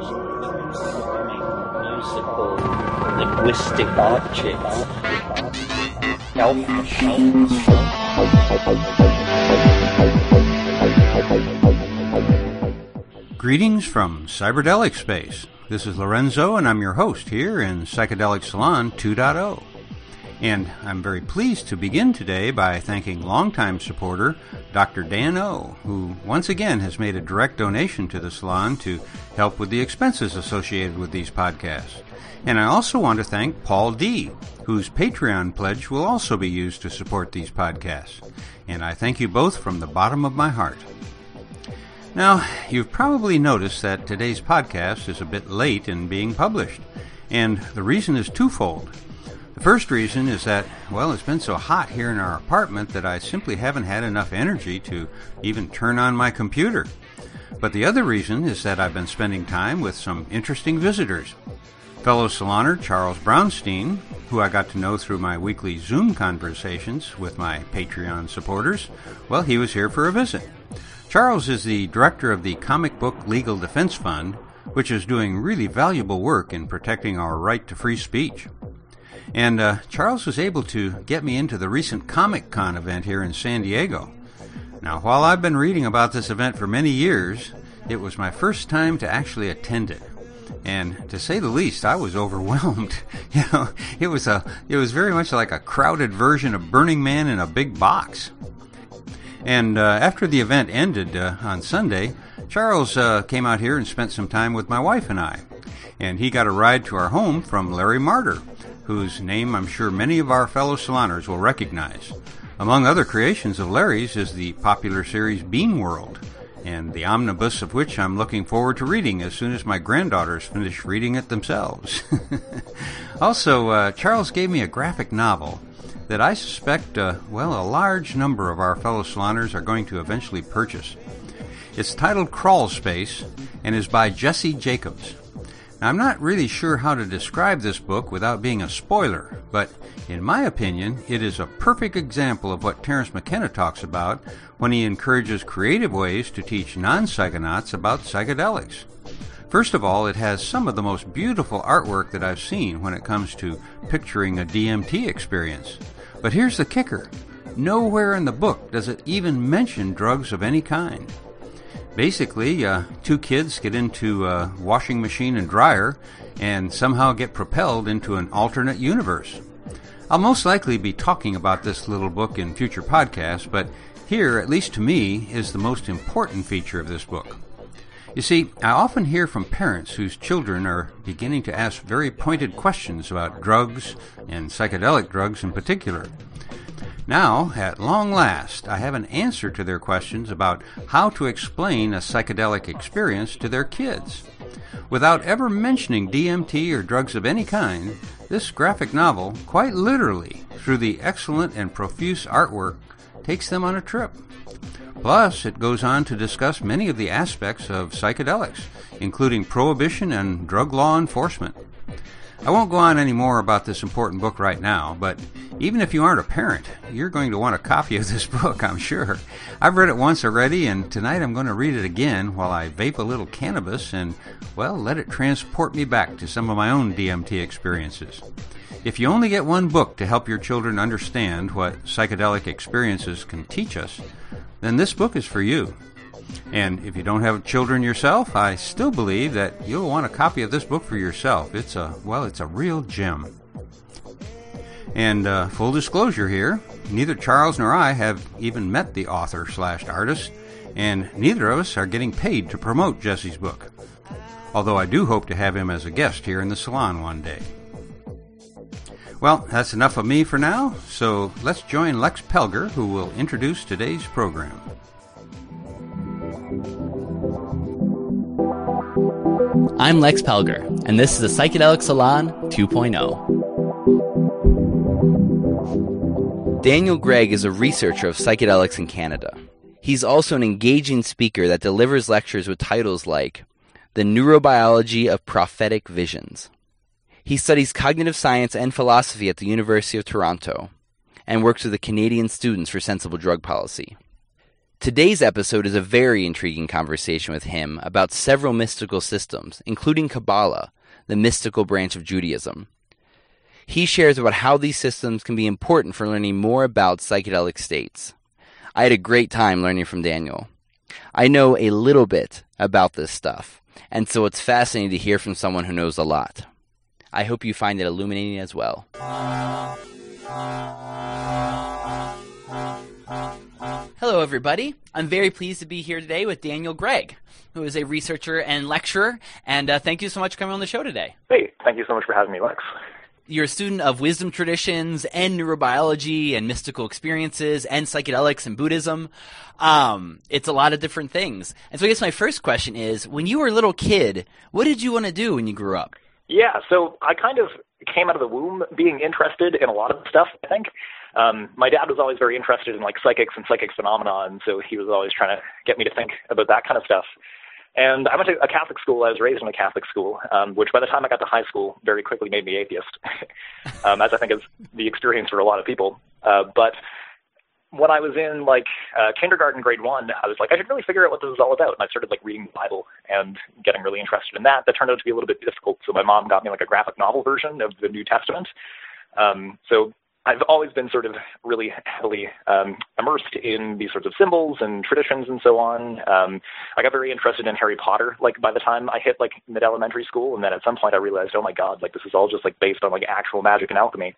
musical linguistic objects. Greetings from Cyberdelic Space. This is Lorenzo, and I'm your host here in Psychedelic Salon 2.0. And I'm very pleased to begin today by thanking longtime supporter Dr. Dan O, who once again has made a direct donation to the salon to help with the expenses associated with these podcasts. And I also want to thank Paul D, whose Patreon pledge will also be used to support these podcasts. And I thank you both from the bottom of my heart. Now, you've probably noticed that today's podcast is a bit late in being published, and the reason is twofold. The first reason is that, well, it's been so hot here in our apartment that I simply haven't had enough energy to even turn on my computer. But the other reason is that I've been spending time with some interesting visitors. Fellow saloner Charles Brownstein, who I got to know through my weekly Zoom conversations with my Patreon supporters, well, he was here for a visit. Charles is the director of the Comic Book Legal Defense Fund, which is doing really valuable work in protecting our right to free speech. And uh, Charles was able to get me into the recent Comic Con event here in San Diego. Now, while I've been reading about this event for many years, it was my first time to actually attend it. And to say the least, I was overwhelmed. you know, it was a, it was very much like a crowded version of Burning Man in a big box. And uh, after the event ended uh, on Sunday, Charles uh, came out here and spent some time with my wife and I. And he got a ride to our home from Larry Marder, whose name I'm sure many of our fellow saloners will recognize. Among other creations of Larry's is the popular series Beanworld, and the omnibus of which I'm looking forward to reading as soon as my granddaughters finish reading it themselves. also, uh, Charles gave me a graphic novel that I suspect, uh, well, a large number of our fellow saloners are going to eventually purchase. It's titled Crawl Space and is by Jesse Jacobs. Now, I'm not really sure how to describe this book without being a spoiler, but in my opinion, it is a perfect example of what Terence McKenna talks about when he encourages creative ways to teach non psychonauts about psychedelics. First of all, it has some of the most beautiful artwork that I've seen when it comes to picturing a DMT experience. But here's the kicker nowhere in the book does it even mention drugs of any kind. Basically, uh, two kids get into a washing machine and dryer and somehow get propelled into an alternate universe. I'll most likely be talking about this little book in future podcasts, but here, at least to me, is the most important feature of this book. You see, I often hear from parents whose children are beginning to ask very pointed questions about drugs and psychedelic drugs in particular. Now, at long last, I have an answer to their questions about how to explain a psychedelic experience to their kids. Without ever mentioning DMT or drugs of any kind, this graphic novel, quite literally, through the excellent and profuse artwork, takes them on a trip. Plus, it goes on to discuss many of the aspects of psychedelics, including prohibition and drug law enforcement. I won't go on any more about this important book right now, but even if you aren't a parent, you're going to want a copy of this book, I'm sure. I've read it once already, and tonight I'm going to read it again while I vape a little cannabis and, well, let it transport me back to some of my own DMT experiences. If you only get one book to help your children understand what psychedelic experiences can teach us, then this book is for you. And if you don't have children yourself, I still believe that you'll want a copy of this book for yourself. It's a, well, it's a real gem. And uh, full disclosure here, neither Charles nor I have even met the author slash artist, and neither of us are getting paid to promote Jesse's book. Although I do hope to have him as a guest here in the salon one day. Well, that's enough of me for now, so let's join Lex Pelger, who will introduce today's program. I'm Lex Pelger, and this is the Psychedelic Salon 2.0. Daniel Gregg is a researcher of psychedelics in Canada. He's also an engaging speaker that delivers lectures with titles like The Neurobiology of Prophetic Visions. He studies cognitive science and philosophy at the University of Toronto and works with the Canadian Students for Sensible Drug Policy. Today's episode is a very intriguing conversation with him about several mystical systems, including Kabbalah, the mystical branch of Judaism. He shares about how these systems can be important for learning more about psychedelic states. I had a great time learning from Daniel. I know a little bit about this stuff, and so it's fascinating to hear from someone who knows a lot. I hope you find it illuminating as well. Hello, everybody. I'm very pleased to be here today with Daniel Gregg, who is a researcher and lecturer. And uh, thank you so much for coming on the show today. Hey, thank you so much for having me, Lex. You're a student of wisdom traditions and neurobiology and mystical experiences and psychedelics and Buddhism. Um, it's a lot of different things. And so I guess my first question is, when you were a little kid, what did you want to do when you grew up? Yeah, so I kind of came out of the womb being interested in a lot of stuff, I think. Um, my dad was always very interested in like psychics and psychic phenomena, and so he was always trying to get me to think about that kind of stuff. And I went to a Catholic school. I was raised in a Catholic school, um, which by the time I got to high school, very quickly made me atheist, um, as I think is the experience for a lot of people. Uh, but when I was in like uh, kindergarten, grade one, I was like, I should really figure out what this is all about. And I started like reading the Bible and getting really interested in that. That turned out to be a little bit difficult. So my mom got me like a graphic novel version of the New Testament. Um, so I've always been sort of really heavily um, immersed in these sorts of symbols and traditions and so on. Um, I got very interested in Harry Potter, like by the time I hit like mid elementary school, and then at some point I realized, oh my god, like this is all just like based on like actual magic and alchemy,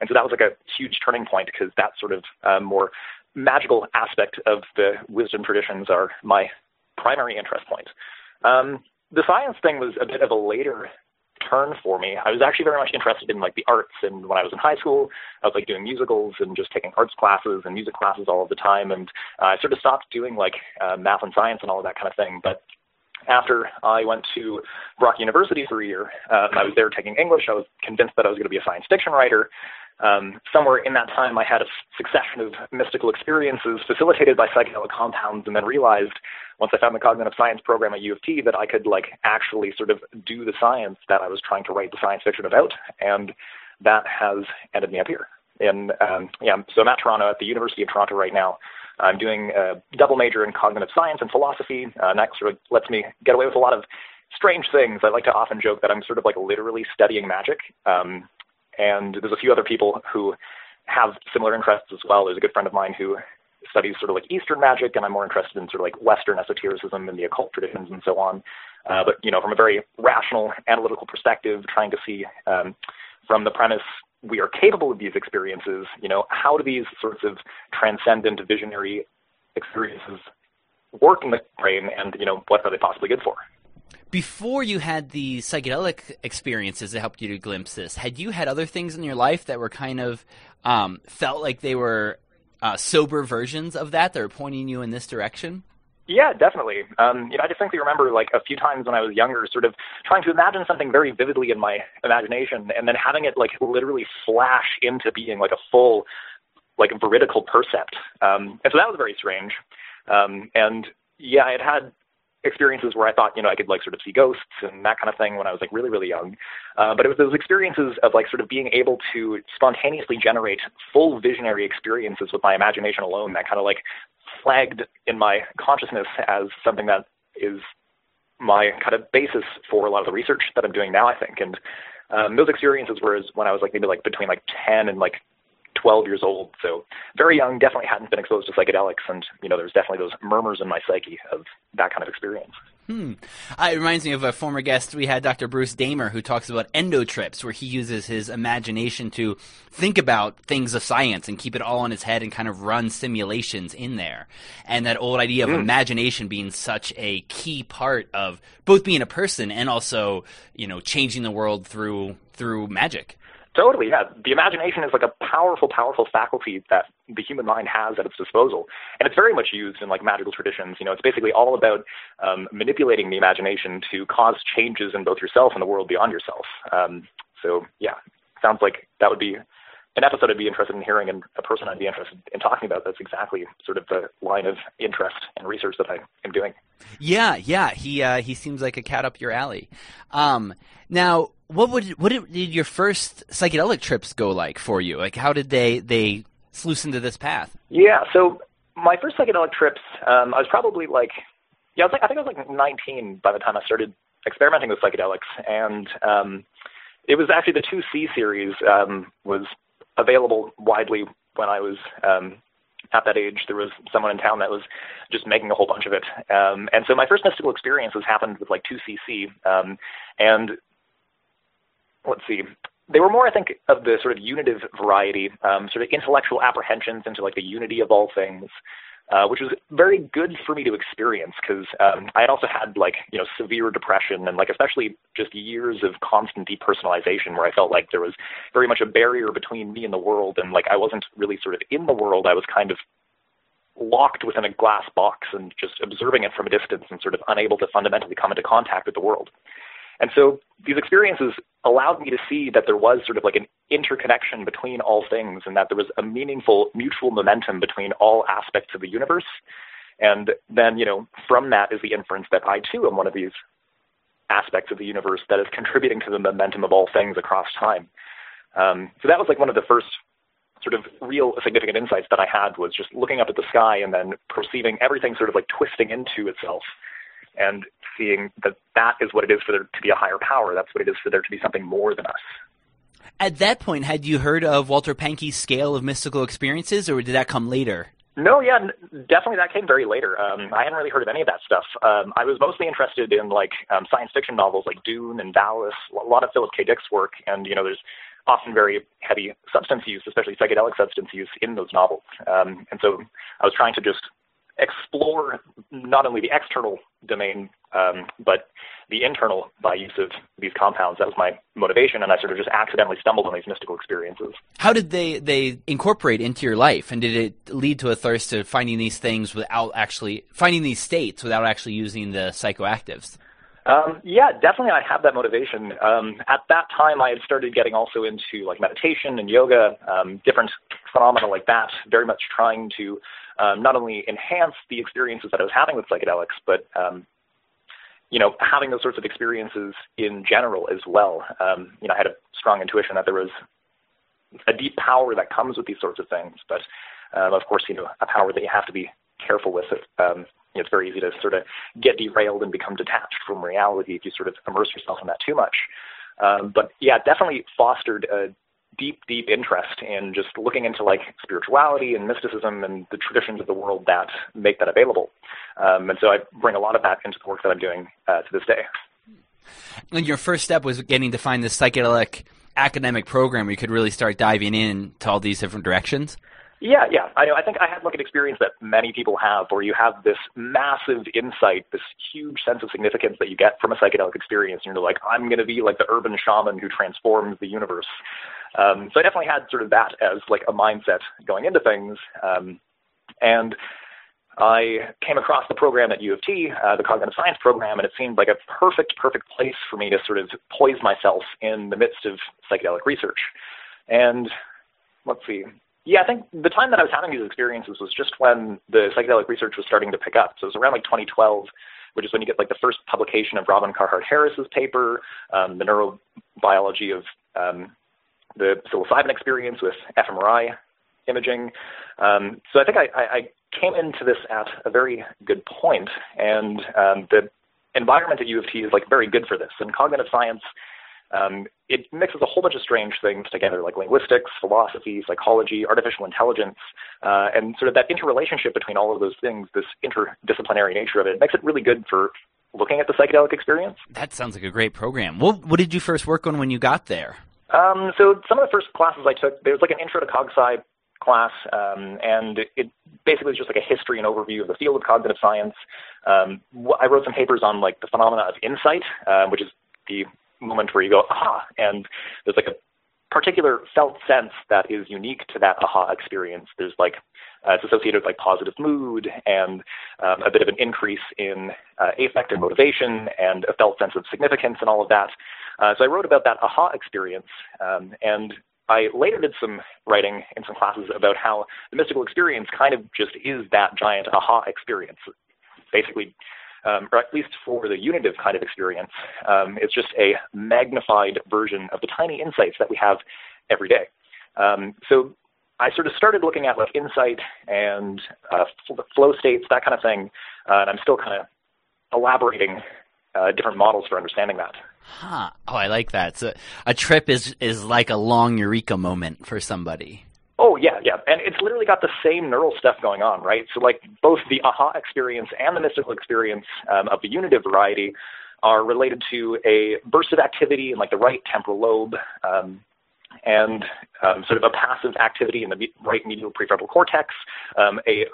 and so that was like a huge turning point because that sort of um, more magical aspect of the wisdom traditions are my primary interest point. Um, the science thing was a bit of a later turn for me. I was actually very much interested in like the arts, and when I was in high school, I was like doing musicals and just taking arts classes and music classes all of the time, and uh, I sort of stopped doing like uh, math and science and all of that kind of thing. But after I went to Brock University for a year, um, I was there taking English. I was convinced that I was going to be a science fiction writer. Um, somewhere in that time, I had a succession of mystical experiences facilitated by psychedelic compounds, and then realized once I found the cognitive science program at U of T that I could like actually sort of do the science that I was trying to write the science fiction about, and that has ended me up here. And um, yeah, so I'm at Toronto at the University of Toronto right now. I'm doing a double major in cognitive science and philosophy, uh, and that sort of lets me get away with a lot of strange things. I like to often joke that I'm sort of like literally studying magic. Um, and there's a few other people who have similar interests as well. There's a good friend of mine who studies sort of like Eastern magic, and I'm more interested in sort of like Western esotericism and the occult traditions and so on. Uh, but you know, from a very rational, analytical perspective, trying to see um, from the premise we are capable of these experiences. You know, how do these sorts of transcendent, visionary experiences work in the brain, and you know, what are they possibly good for? before you had the psychedelic experiences that helped you to glimpse this, had you had other things in your life that were kind of um, felt like they were uh, sober versions of that that are pointing you in this direction? Yeah, definitely. Um, you know, I distinctly remember like a few times when I was younger, sort of trying to imagine something very vividly in my imagination, and then having it like literally flash into being like a full, like veridical percept. Um, and so that was very strange. Um, and yeah, I had had experiences where I thought, you know, I could like sort of see ghosts and that kind of thing when I was like really, really young. Uh, but it was those experiences of like sort of being able to spontaneously generate full visionary experiences with my imagination alone that kind of like flagged in my consciousness as something that is my kind of basis for a lot of the research that I'm doing now, I think. And um, those experiences were as when I was like maybe like between like 10 and like 12 years old. So very young, definitely hadn't been exposed to psychedelics. And, you know, there's definitely those murmurs in my psyche of that kind of experience. Hmm. Uh, it reminds me of a former guest we had, Dr. Bruce Damer, who talks about endotrips, where he uses his imagination to think about things of science and keep it all in his head and kind of run simulations in there. And that old idea of mm. imagination being such a key part of both being a person and also, you know, changing the world through through magic. Totally, yeah. The imagination is like a powerful, powerful faculty that the human mind has at its disposal, and it's very much used in like magical traditions. You know, it's basically all about um, manipulating the imagination to cause changes in both yourself and the world beyond yourself. Um, so, yeah, sounds like that would be an episode I'd be interested in hearing, and a person I'd be interested in talking about. That's exactly sort of the line of interest and research that I am doing. Yeah, yeah. He uh, he seems like a cat up your alley. Um, now what would what did your first psychedelic trips go like for you? Like how did they they sluice into this path? Yeah, so my first psychedelic trips, um, I was probably like, yeah, I was like, I think I was like 19 by the time I started experimenting with psychedelics, and um, it was actually the 2C series um, was available widely when I was um, at that age. There was someone in town that was just making a whole bunch of it, um, and so my first mystical experiences happened with like 2CC, um, and let's see, they were more, I think, of the sort of unitive variety, um, sort of intellectual apprehensions into like the unity of all things, uh, which was very good for me to experience because um, I had also had like you know severe depression and like especially just years of constant depersonalization where I felt like there was very much a barrier between me and the world and like I wasn't really sort of in the world. I was kind of locked within a glass box and just observing it from a distance and sort of unable to fundamentally come into contact with the world. And so these experiences allowed me to see that there was sort of like an interconnection between all things and that there was a meaningful mutual momentum between all aspects of the universe. And then, you know, from that is the inference that I too am one of these aspects of the universe that is contributing to the momentum of all things across time. Um, so that was like one of the first sort of real significant insights that I had was just looking up at the sky and then perceiving everything sort of like twisting into itself and seeing that that is what it is for there to be a higher power. That's what it is for there to be something more than us. At that point, had you heard of Walter Pahnke's scale of mystical experiences, or did that come later? No, yeah, definitely that came very later. Um, I hadn't really heard of any of that stuff. Um, I was mostly interested in like um, science fiction novels like Dune and Valis, a lot of Philip K. Dick's work, and you know, there's often very heavy substance use, especially psychedelic substance use in those novels. Um, and so I was trying to just explore not only the external domain, um, but the internal by use of these compounds. That was my motivation, and I sort of just accidentally stumbled on these mystical experiences. How did they, they incorporate into your life, and did it lead to a thirst to finding these things without actually finding these states without actually using the psychoactives? Um, yeah, definitely. I have that motivation. Um, at that time, I had started getting also into like meditation and yoga, um, different phenomena like that. Very much trying to um, not only enhance the experiences that I was having with psychedelics, but um, you know, having those sorts of experiences in general as well. Um, you know, I had a strong intuition that there was a deep power that comes with these sorts of things, but um, of course, you know, a power that you have to be careful with. It, um, it's very easy to sort of get derailed and become detached from reality if you sort of immerse yourself in that too much. Um, but yeah, definitely fostered a deep, deep interest in just looking into like spirituality and mysticism and the traditions of the world that make that available. Um, and so I bring a lot of that into the work that I'm doing uh, to this day. And your first step was getting to find this psychedelic academic program where you could really start diving in to all these different directions. Yeah, yeah. I know. I think I had like an experience that many people have, where you have this massive insight, this huge sense of significance that you get from a psychedelic experience, and you're like, I'm going to be like the urban shaman who transforms the universe. Um, so I definitely had sort of that as like a mindset going into things. Um, and I came across the program at U of T, uh, the cognitive science program, and it seemed like a perfect, perfect place for me to sort of poise myself in the midst of psychedelic research. And let's see. Yeah, I think the time that I was having these experiences was just when the psychedelic research was starting to pick up. So it was around like 2012, which is when you get like the first publication of Robin Carhart Harris's paper, um, the neurobiology of um, the psilocybin experience with fMRI imaging. Um, so I think I, I, came into this at a very good point, and um, the environment at U of T is like very good for this. And cognitive science, um, it mixes a whole bunch of strange things together, like linguistics, philosophy, psychology, artificial intelligence, uh, and sort of that interrelationship between all of those things, this interdisciplinary nature of it, makes it really good for looking at the psychedelic experience. That sounds like a great program. What, what did you first work on when you got there? Um, so some of the first classes I took, there was like an intro to CogSci class, um, and it basically was just like a history and overview of the field of cognitive science. Um, I wrote some papers on like the phenomena of insight, uh, which is the moment where you go aha, and there's like a particular felt sense that is unique to that aha experience. There's like uh, it's associated with like positive mood and um, a bit of an increase in uh, affect and motivation and a felt sense of significance and all of that. Uh, so I wrote about that aha experience, um, and I later did some writing in some classes about how the mystical experience kind of just is that giant aha experience. Basically, um, or at least for the unitive kind of experience, um, it's just a magnified version of the tiny insights that we have every day. Um, so I sort of started looking at like insight and uh, flow states, that kind of thing, uh, and I'm still kind of elaborating uh, different models for understanding that. Huh. Oh, I like that. So a trip is is like a long eureka moment for somebody. Oh yeah, yeah, and it's literally got the same neural stuff going on, right? So like both the aha experience and the mystical experience um, of the unitive variety are related to a burst of activity in like the right temporal lobe, um, and um, sort of a passive activity in the right medial prefrontal cortex, um, a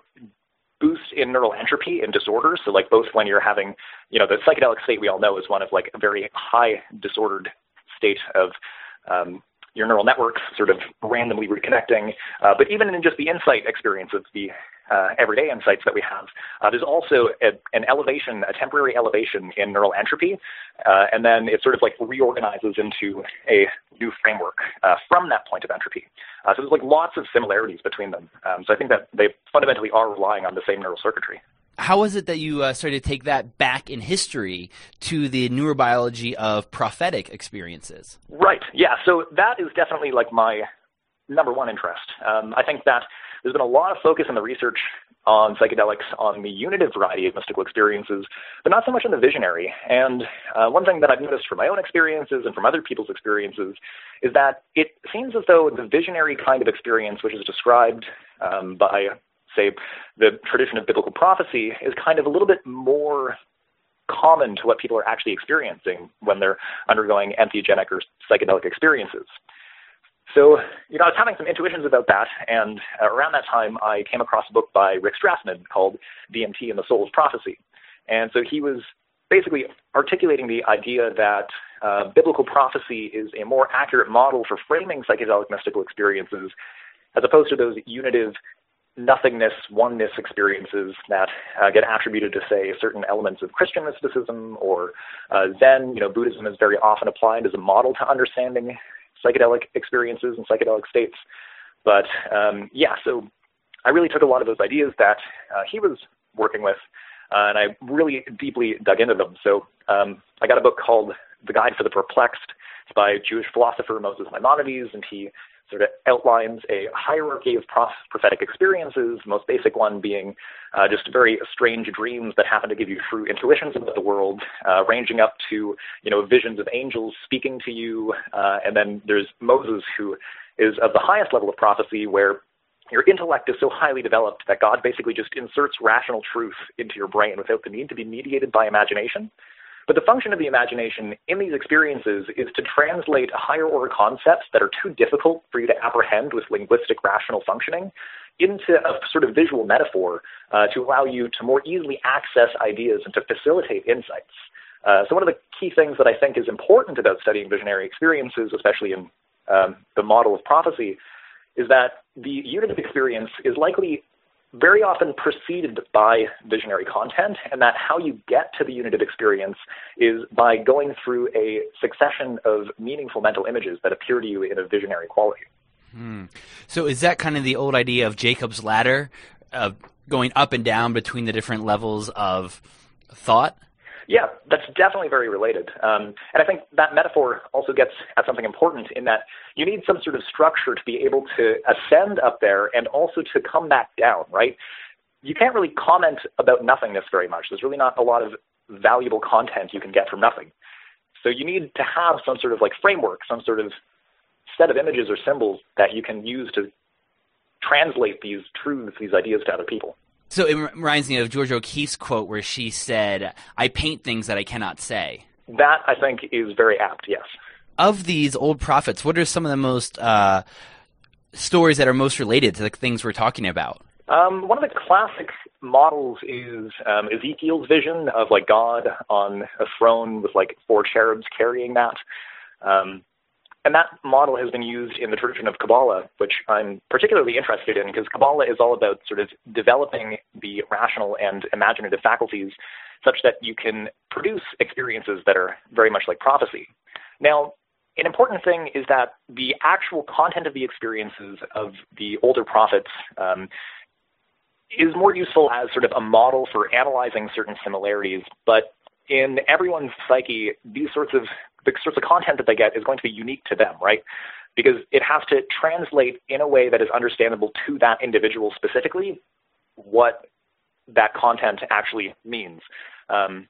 boost in neural entropy in disorders. So like both when you're having, you know, the psychedelic state we all know is one of like a very high disordered state of um, your neural networks sort of randomly reconnecting. Uh, but even in just the insight experience of the uh, everyday insights that we have, uh, there's also a, an elevation, a temporary elevation in neural entropy, uh, and then it sort of like reorganizes into a new framework uh, from that point of entropy. Uh, so there's like lots of similarities between them. Um, so I think that they fundamentally are relying on the same neural circuitry how was it that you uh, started to take that back in history to the neurobiology of prophetic experiences? Right. Yeah. So that is definitely like my number one interest. Um, I think that there's been a lot of focus in the research on psychedelics on the unitive variety of mystical experiences, but not so much on the visionary. And uh, one thing that I've noticed from my own experiences and from other people's experiences is that it seems as though the visionary kind of experience, which is described um, by say the tradition of biblical prophecy is kind of a little bit more common to what people are actually experiencing when they're undergoing entheogenic or psychedelic experiences. So, you know, I was having some intuitions about that, and around that time, I came across a book by Rick Strassman called DMT and the Soul's Prophecy. And so he was basically articulating the idea that uh, biblical prophecy is a more accurate model for framing psychedelic mystical experiences as opposed to those unitive nothingness, oneness experiences that uh, get attributed to, say, certain elements of Christian mysticism or uh, Zen. You know, Buddhism is very often applied as a model to understanding psychedelic experiences and psychedelic states. But um, yeah, so I really took a lot of those ideas that uh, he was working with, uh, and I really deeply dug into them. So um, I got a book called The Guide for the Perplexed. It's by Jewish philosopher Moses Maimonides, and he sort of outlines a hierarchy of prophetic experiences, most basic one being uh, just very strange dreams that happen to give you true intuitions about the world, uh, ranging up to, you know, visions of angels speaking to you. Uh, and then there's Moses, who is of the highest level of prophecy, where your intellect is so highly developed that God basically just inserts rational truth into your brain without the need to be mediated by imagination. But the function of the imagination in these experiences is to translate higher order concepts that are too difficult for you to apprehend with linguistic rational functioning into a sort of visual metaphor uh, to allow you to more easily access ideas and to facilitate insights. Uh, so one of the key things that I think is important about studying visionary experiences, especially in um, the model of prophecy, is that the unit of experience is likely very often preceded by visionary content, and that how you get to the unitive experience is by going through a succession of meaningful mental images that appear to you in a visionary quality. Hmm. So, is that kind of the old idea of Jacob's ladder, of going up and down between the different levels of thought? Yeah, that's definitely very related. Um, and I think that metaphor also gets at something important in that you need some sort of structure to be able to ascend up there and also to come back down, right? You can't really comment about nothingness very much. There's really not a lot of valuable content you can get from nothing. So you need to have some sort of like framework, some sort of set of images or symbols that you can use to translate these truths, these ideas to other people. So it reminds me of Georgia O'Keeffe's quote where she said, I paint things that I cannot say. That, I think, is very apt, yes. Of these old prophets, what are some of the most uh, stories that are most related to the things we're talking about? Um, one of the classic models is um, Ezekiel's vision of like God on a throne with like four cherubs carrying that. Um, and that model has been used in the tradition of Kabbalah, which I'm particularly interested in because Kabbalah is all about sort of developing the rational and imaginative faculties such that you can produce experiences that are very much like prophecy. Now, an important thing is that the actual content of the experiences of the older prophets um, is more useful as sort of a model for analyzing certain similarities, but in everyone's psyche, these sorts of the sorts of content that they get is going to be unique to them, right? because it has to translate in a way that is understandable to that individual specifically what that content actually means. Um,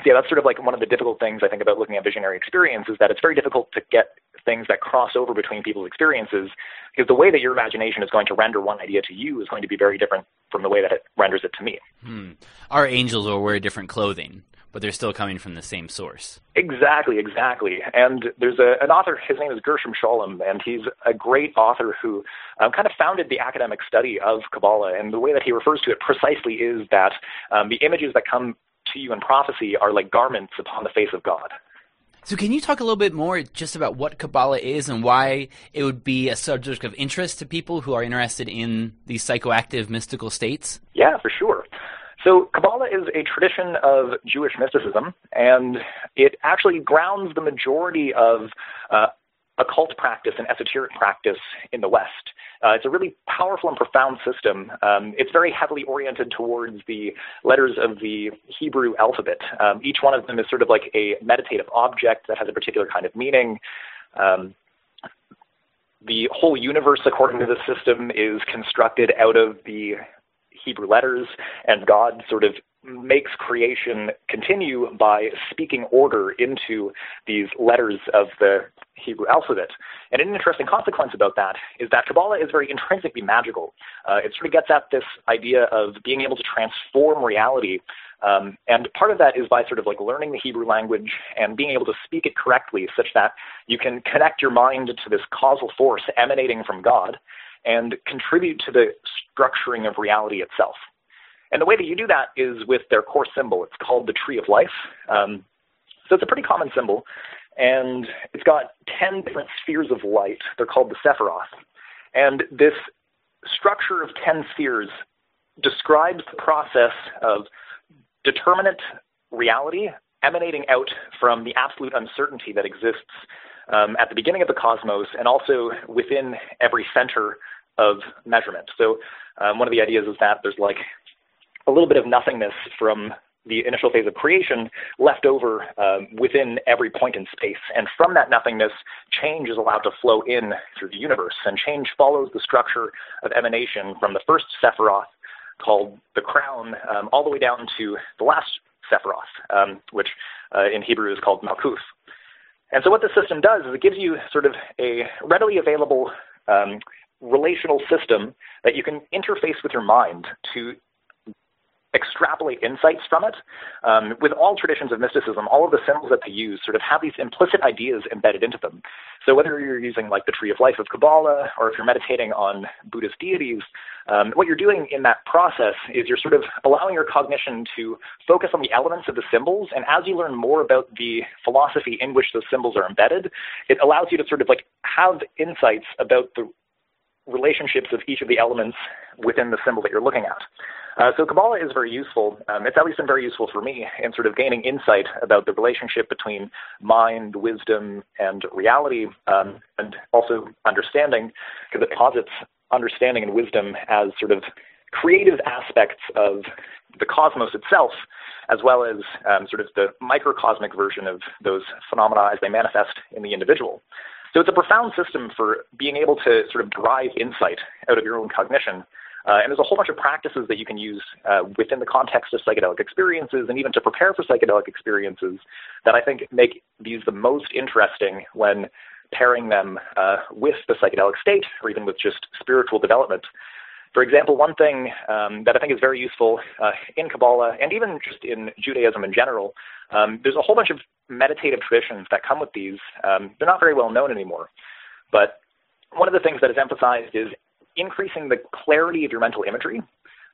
so yeah, that's sort of like one of the difficult things I think about looking at visionary experience is that it's very difficult to get things that cross over between people's experiences because the way that your imagination is going to render one idea to you is going to be very different from the way that it renders it to me. Hmm. Our angels will wear different clothing, but they're still coming from the same source. Exactly, exactly. And there's a, an author, his name is Gershom Scholem, and he's a great author who um, kind of founded the academic study of Kabbalah. And the way that he refers to it precisely is that um, the images that come to you in prophecy are like garments upon the face of God. So, can you talk a little bit more just about what Kabbalah is and why it would be a subject of interest to people who are interested in these psychoactive mystical states? Yeah, for sure. So, Kabbalah is a tradition of Jewish mysticism, and it actually grounds the majority of uh, occult practice and esoteric practice in the West. Uh, it's a really powerful and profound system. Um, it's very heavily oriented towards the letters of the Hebrew alphabet. Um, each one of them is sort of like a meditative object that has a particular kind of meaning. Um, the whole universe, according to the system, is constructed out of the Hebrew letters, and God sort of makes creation continue by speaking order into these letters of the Hebrew alphabet. And an interesting consequence about that is that Kabbalah is very intrinsically magical. Uh, it sort of gets at this idea of being able to transform reality. Um, and part of that is by sort of like learning the Hebrew language and being able to speak it correctly such that you can connect your mind to this causal force emanating from God and contribute to the structuring of reality itself. And the way that you do that is with their core symbol. It's called the Tree of Life. Um, so it's a pretty common symbol. And it's got 10 different spheres of light. They're called the Sephiroth. And this structure of 10 spheres describes the process of determinate reality emanating out from the absolute uncertainty that exists um, at the beginning of the cosmos and also within every center of measurement. So, um, one of the ideas is that there's like a little bit of nothingness from the initial phase of creation left over um, within every point in space. And from that nothingness, change is allowed to flow in through the universe. And change follows the structure of emanation from the first Sephiroth, called the crown, um, all the way down to the last Sephiroth, um, which uh, in Hebrew is called Malkuth. And so what this system does is it gives you sort of a readily available um, relational system that you can interface with your mind to extrapolate insights from it. Um, with all traditions of mysticism, all of the symbols that they use sort of have these implicit ideas embedded into them. So whether you're using like the Tree of Life of Kabbalah or if you're meditating on Buddhist deities, um, what you're doing in that process is you're sort of allowing your cognition to focus on the elements of the symbols. And as you learn more about the philosophy in which those symbols are embedded, it allows you to sort of like have insights about the relationships of each of the elements within the symbol that you're looking at. Uh, so Kabbalah is very useful. Um, it's at least been very useful for me in sort of gaining insight about the relationship between mind, wisdom, and reality, um, and also understanding, because it posits understanding and wisdom as sort of creative aspects of the cosmos itself, as well as um, sort of the microcosmic version of those phenomena as they manifest in the individual. So it's a profound system for being able to sort of derive insight out of your own cognition uh, and there's a whole bunch of practices that you can use uh, within the context of psychedelic experiences and even to prepare for psychedelic experiences that I think make these the most interesting when pairing them uh, with the psychedelic state or even with just spiritual development. For example, one thing um, that I think is very useful uh, in Kabbalah and even just in Judaism in general, um, there's a whole bunch of meditative traditions that come with these. Um, they're not very well known anymore. But one of the things that is emphasized is increasing the clarity of your mental imagery.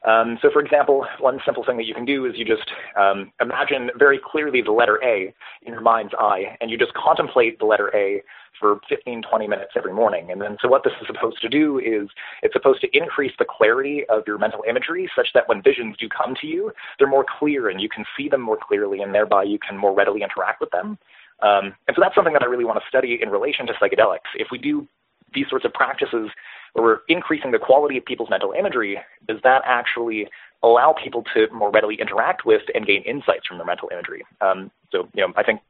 Um, so, for example, one simple thing that you can do is you just um, imagine very clearly the letter A in your mind's eye, and you just contemplate the letter A for 15, 20 minutes every morning. And then, so what this is supposed to do is it's supposed to increase the clarity of your mental imagery such that when visions do come to you, they're more clear and you can see them more clearly, and thereby you can more readily interact with them. Um, and so that's something that I really want to study in relation to psychedelics. If we do these sorts of practices where we're increasing the quality of people's mental imagery, does that actually allow people to more readily interact with and gain insights from their mental imagery? Um, so, you know, I think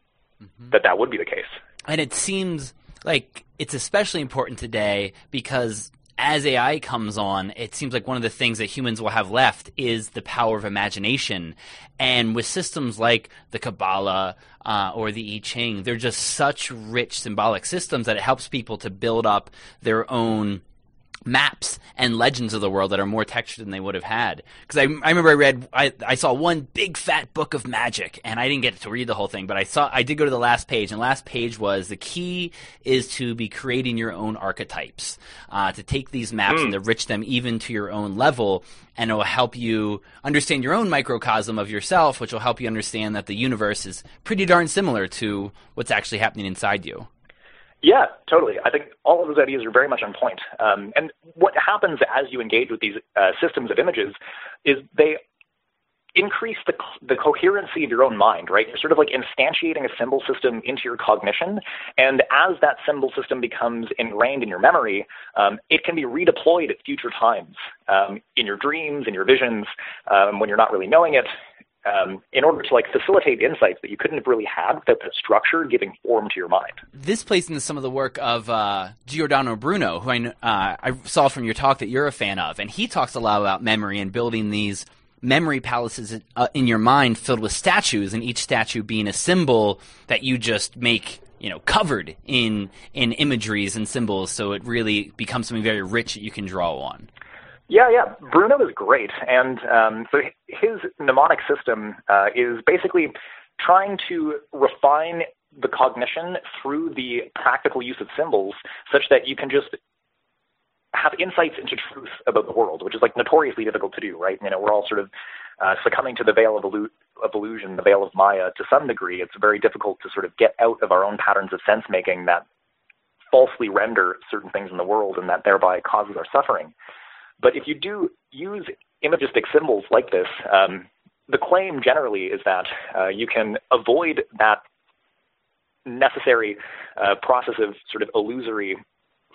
mm-hmm. that that would be the case. And it seems like it's especially important today because as AI comes on, it seems like one of the things that humans will have left is the power of imagination. And with systems like the Kabbalah uh, or the I Ching, they're just such rich symbolic systems that it helps people to build up their own maps and legends of the world that are more textured than they would have had. Because I, I remember I read, I, I saw one big fat book of magic, and I didn't get to read the whole thing, but I saw, I did go to the last page, and the last page was the key is to be creating your own archetypes, uh, to take these maps mm. and to rich them even to your own level, and it will help you understand your own microcosm of yourself, which will help you understand that the universe is pretty darn similar to what's actually happening inside you. Yeah, totally. I think all of those ideas are very much on point. Um, and what happens as you engage with these uh, systems of images is they increase the, the coherency of your own mind, right? You're sort of like instantiating a symbol system into your cognition. And as that symbol system becomes ingrained in your memory, um, it can be redeployed at future times um, in your dreams, in your visions, um, when you're not really knowing it um, in order to like facilitate insights that you couldn't have really had without the structure giving form to your mind. This plays into some of the work of uh, Giordano Bruno, who I, uh, I saw from your talk that you're a fan of, and he talks a lot about memory and building these memory palaces uh, in your mind filled with statues, and each statue being a symbol that you just make you know covered in in imageries and symbols, so it really becomes something very rich that you can draw on. Yeah, yeah. Bruno is great. And um, so his mnemonic system uh, is basically trying to refine the cognition through the practical use of symbols such that you can just have insights into truth about the world, which is like notoriously difficult to do, right? You know, we're all sort of uh, succumbing to the veil of, illu- of illusion, the veil of Maya to some degree. It's very difficult to sort of get out of our own patterns of sense making that falsely render certain things in the world and that thereby causes our suffering. But if you do use imagistic symbols like this, um, the claim generally is that uh, you can avoid that necessary uh, process of sort of illusory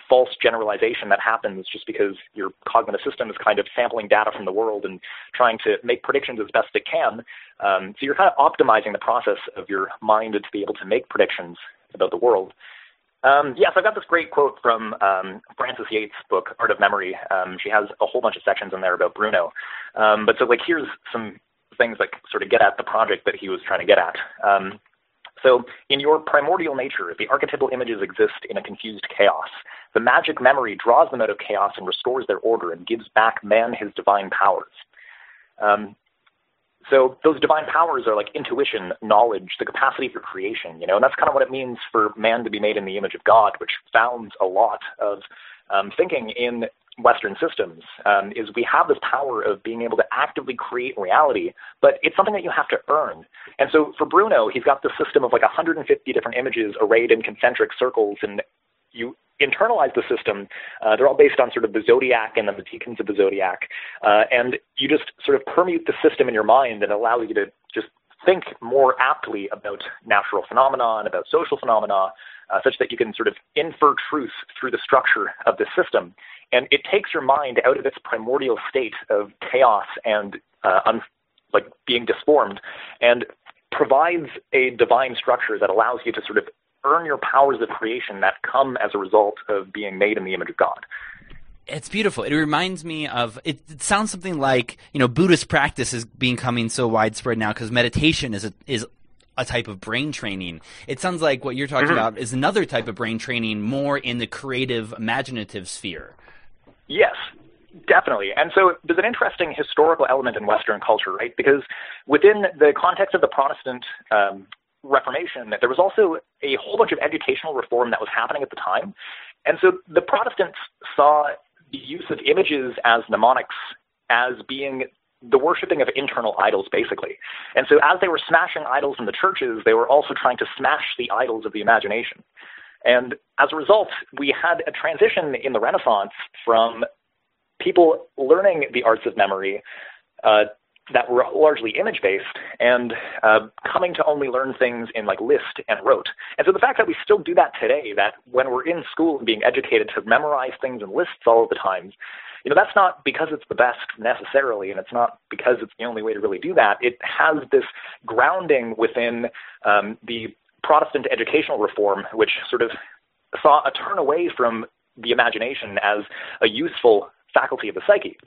false generalization that happens just because your cognitive system is kind of sampling data from the world and trying to make predictions as best it can. Um, so you're kind of optimizing the process of your mind to be able to make predictions about the world. Um, yes, I've got this great quote from um, Frances Yates' book, Art of Memory. Um, she has a whole bunch of sections in there about Bruno. Um, but so, like, here's some things that sort of get at the project that he was trying to get at. Um, so, in your primordial nature, the archetypal images exist in a confused chaos. The magic memory draws them out of chaos and restores their order and gives back man his divine powers. Um, so those divine powers are like intuition, knowledge, the capacity for creation, you know, and that's kind of what it means for man to be made in the image of God, which founds a lot of um, thinking in Western systems. Um, is we have this power of being able to actively create reality, but it's something that you have to earn. And so for Bruno, he's got this system of like 150 different images arrayed in concentric circles, and you internalize the system. Uh, they're all based on sort of the zodiac and the decans of the zodiac, uh, and you just sort of permute the system in your mind and allow you to just think more aptly about natural phenomena and about social phenomena, uh, such that you can sort of infer truth through the structure of the system. And it takes your mind out of its primordial state of chaos and uh, un- like being disformed, and provides a divine structure that allows you to sort of earn your powers of creation that come as a result of being made in the image of God. It's beautiful. It reminds me of it, it sounds something like you know Buddhist practice is becoming so widespread now because meditation is a, is a type of brain training. It sounds like what you're talking mm-hmm. about is another type of brain training, more in the creative, imaginative sphere. Yes, Definitely. And so there's an interesting historical element in Western culture, right? Because within the context of the Protestant um, Reformation, that there was also a whole bunch of educational reform that was happening at the time. And so the Protestants saw the use of images as mnemonics as being the worshiping of internal idols, basically. And so as they were smashing idols in the churches, they were also trying to smash the idols of the imagination. And as a result, we had a transition in the Renaissance from people learning the arts of memory uh, that were largely image based and uh, coming to only learn things in like list and rote. And so the fact that we still do that today, that when we're in school and being educated to memorize things in lists all of the time, you know, that's not because it's the best necessarily, and it's not because it's the only way to really do that. It has this grounding within um, the Protestant educational reform, which sort of saw a turn away from the imagination as a useful faculty of the psyche.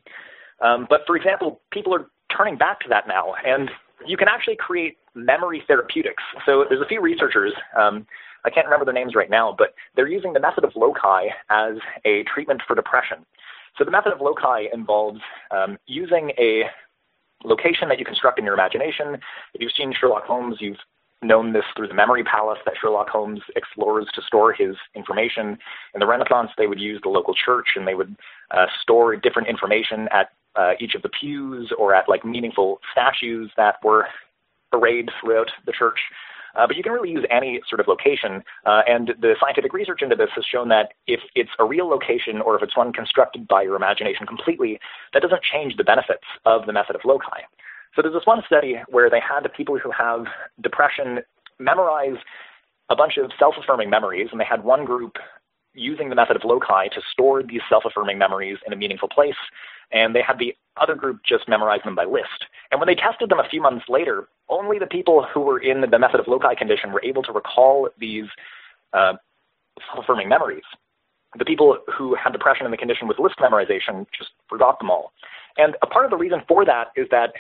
Um, but for example, people are turning back to that now, and you can actually create memory therapeutics. So there's a few researchers. Um, I can't remember their names right now, but they're using the method of loci as a treatment for depression. So the method of loci involves um, using a location that you construct in your imagination. If you've seen Sherlock Holmes, you've known this through the memory palace that Sherlock Holmes explores to store his information. In the Renaissance, they would use the local church and they would uh, store different information at uh, each of the pews or at like meaningful statues that were arrayed throughout the church. Uh, but you can really use any sort of location. Uh, and the scientific research into this has shown that if it's a real location or if it's one constructed by your imagination completely, that doesn't change the benefits of the method of loci. So there's this one study where they had the people who have depression memorize a bunch of self-affirming memories, and they had one group using the method of loci to store these self-affirming memories in a meaningful place, and they had the other group just memorize them by list. And when they tested them a few months later, only the people who were in the method of loci condition were able to recall these uh, self-affirming memories. The people who had depression in the condition with list memorization just forgot them all. And a part of the reason for that is that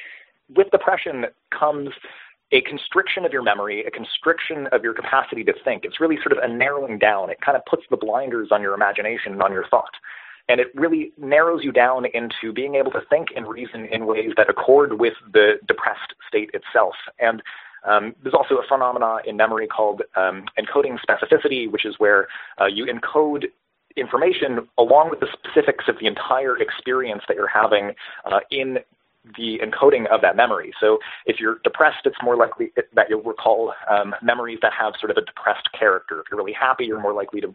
with depression comes a constriction of your memory, a constriction of your capacity to think. It's really sort of a narrowing down. It kind of puts the blinders on your imagination and on your thought. And it really narrows you down into being able to think and reason in ways that accord with the depressed state itself. And um, there's also a phenomenon in memory called um, encoding specificity, which is where uh, you encode information along with the specifics of the entire experience that you're having uh, in the encoding of that memory. So if you're depressed, it's more likely that you'll recall um, memories that have sort of a depressed character. If you're really happy, you're more likely to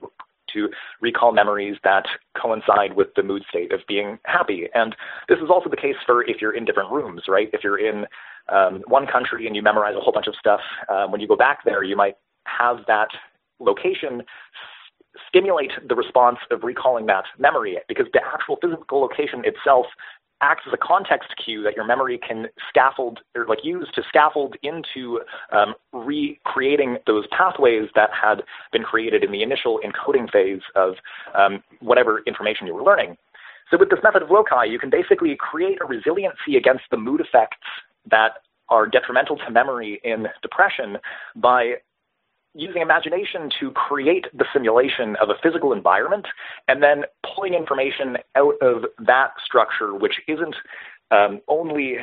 to recall memories that coincide with the mood state of being happy. And this is also the case for if you're in different rooms, right? If you're in um, one country and you memorize a whole bunch of stuff, um, when you go back there, you might have that location stimulate the response of recalling that memory because the actual physical location itself acts as a context cue that your memory can scaffold or like use to scaffold into um, recreating those pathways that had been created in the initial encoding phase of um, whatever information you were learning. So with this method of loci, you can basically create a resiliency against the mood effects that are detrimental to memory in depression by using imagination to create the simulation of a physical environment and then pulling information out of that structure, which isn't um, only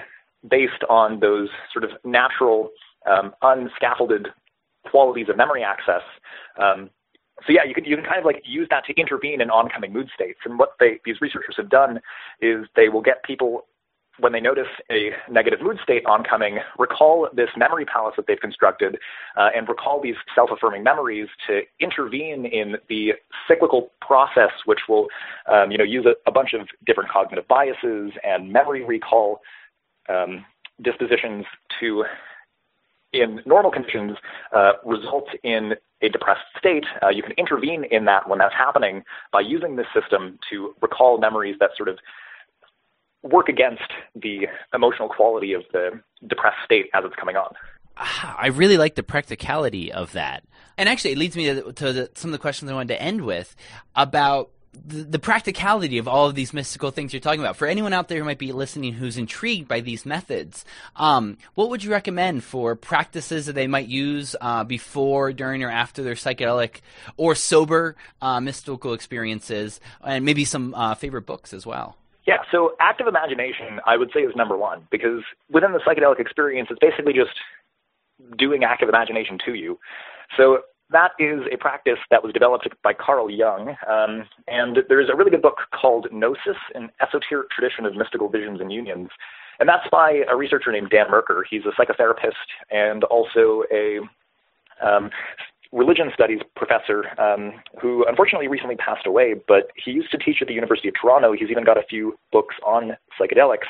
based on those sort of natural, um, unscaffolded qualities of memory access. Um, so yeah, you can you can kind of like use that to intervene in oncoming mood states. And what they these researchers have done is they will get people when they notice a negative mood state oncoming, recall this memory palace that they've constructed uh, and recall these self affirming memories to intervene in the cyclical process, which will um, you know, use a, a, bunch of different cognitive biases and memory recall um, dispositions to, in normal conditions, uh, result in a depressed state. Uh, you can intervene in that when that's happening by using this system to recall memories that sort of work against the emotional quality of the depressed state as it's coming on. I really like the practicality of that. And actually, it leads me to, to the, some of the questions I wanted to end with about the, the, practicality of all of these mystical things you're talking about. For anyone out there who might be listening who's intrigued by these methods, um, what would you recommend for practices that they might use uh, before, during, or after their psychedelic or sober uh, mystical experiences, and maybe some uh, favorite books as well? Yeah, so active imagination, I would say, is number one because within the psychedelic experience, it's basically just doing active imagination to you. So that is a practice that was developed by Carl Jung, um, and there's a really good book called Gnosis, an esoteric tradition of mystical visions and unions. And that's by a researcher named Dan Merkur. He's a psychotherapist and also a um, religion studies professor um, who unfortunately recently passed away, but he used to teach at the University of Toronto. He's even got a few books on psychedelics.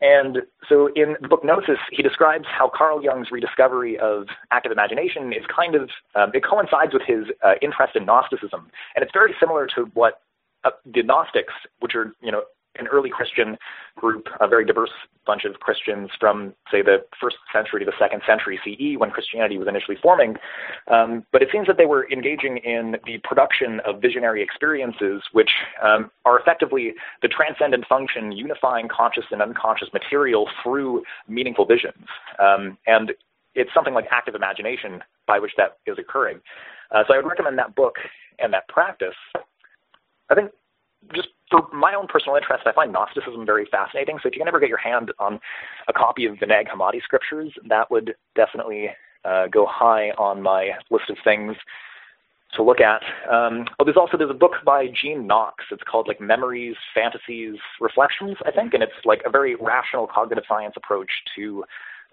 And so in the book Gnosis, he describes how Carl Jung's rediscovery of active imagination is kind of, um, it coincides with his uh, interest in Gnosticism. And it's very similar to what uh, the Gnostics, which are, you know, an early Christian group, a very diverse bunch of Christians from, say, the first century to the second century CE when Christianity was initially forming. Um, but it seems that they were engaging in the production of visionary experiences, which um, are effectively the transcendent function unifying conscious and unconscious material through meaningful visions. Um, and it's something like active imagination by which that is occurring. Uh, so I would recommend that book and that practice. I think just for my own personal interest, I find Gnosticism very fascinating. So if you can ever get your hand on a copy of the Nag Hammadi scriptures, that would definitely uh, go high on my list of things to look at. Um, oh, there's also there's a book by Jean Knox. It's called like Memories, Fantasies, Reflections, I think, and it's like a very rational cognitive science approach to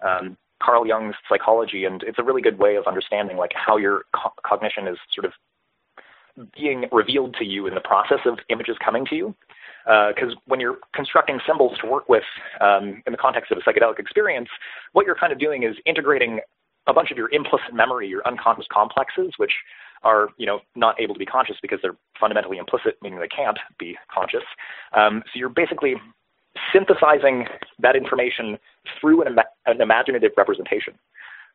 um, Carl Jung's psychology, and it's a really good way of understanding like how your co- cognition is sort of being revealed to you in the process of images coming to you. Because uh, when you're constructing symbols to work with um, in the context of a psychedelic experience, what you're kind of doing is integrating a bunch of your implicit memory, your unconscious complexes, which are you know not able to be conscious because they're fundamentally implicit, meaning they can't be conscious. Um, so you're basically synthesizing that information through an, an imaginative representation.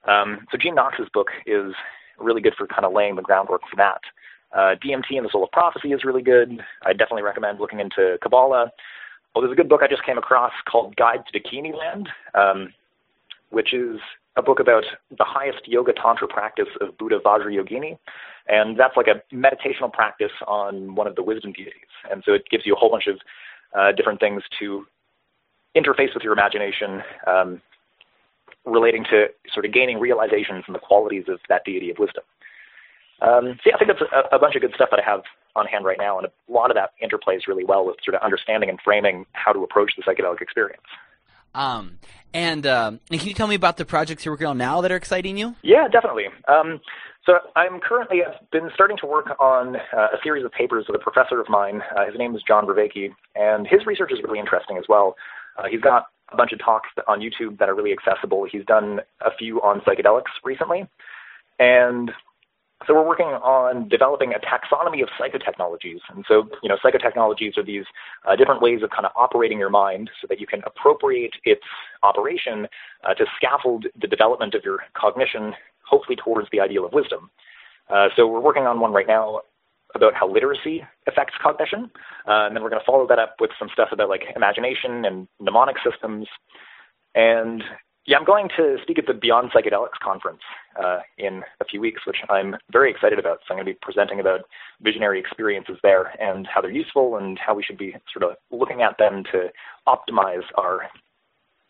Um, so Jean Knox's book is really good for kind of laying the groundwork for that. Uh, DMT and the Soul of Prophecy is really good. I definitely recommend looking into Kabbalah. Well, there's a good book I just came across called Guide to Dakini Land, um, which is a book about the highest yoga tantra practice of Buddha Vajrayogini. And that's like a meditational practice on one of the wisdom deities. And so it gives you a whole bunch of uh, different things to interface with your imagination, um, relating to sort of gaining realizations and the qualities of that deity of wisdom. Um, so yeah, I think that's a, a, bunch of good stuff that I have on hand right now, and a lot of that interplays really well with sort of understanding and framing how to approach the psychedelic experience. Um, and, uh, and can you tell me about the projects you're working on now that are exciting you? Yeah, definitely. Um, so I'm currently I've been starting to work on uh, a series of papers with a professor of mine. Uh, his name is John Vervaeke, and his research is really interesting as well. Uh, he's got a bunch of talks on YouTube that are really accessible. He's done a few on psychedelics recently, and so we're working on developing a taxonomy of psychotechnologies. And so, you know, psychotechnologies are these uh, different ways of kind of operating your mind so that you can appropriate its operation uh, to scaffold the development of your cognition, hopefully towards the ideal of wisdom. Uh, so we're working on one right now about how literacy affects cognition. Uh, and then we're going to follow that up with some stuff about like imagination and mnemonic systems. And yeah, I'm going to speak at the Beyond Psychedelics conference uh, in a few weeks, which I'm very excited about. So I'm going to be presenting about visionary experiences there and how they're useful and how we should be sort of looking at them to optimize our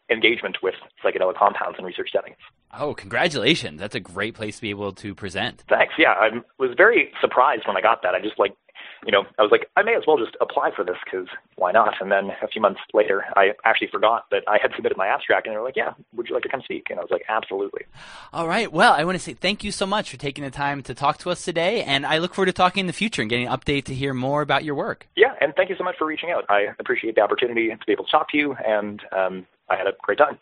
engagement with psychedelic compounds in research settings. Oh, congratulations. That's a great place to be able to present. Thanks. Yeah, I was very surprised when I got that. I just like you know, I was like, I may as well just apply for this because why not? And then a few months later, I actually forgot that I had submitted my abstract, and they were like, Yeah, would you like to come speak? And I was like, Absolutely. All right. Well, I want to say thank you so much for taking the time to talk to us today, and I look forward to talking in the future and getting an update to hear more about your work. Yeah, and thank you so much for reaching out. I appreciate the opportunity to be able to talk to you, and um, I had a great time.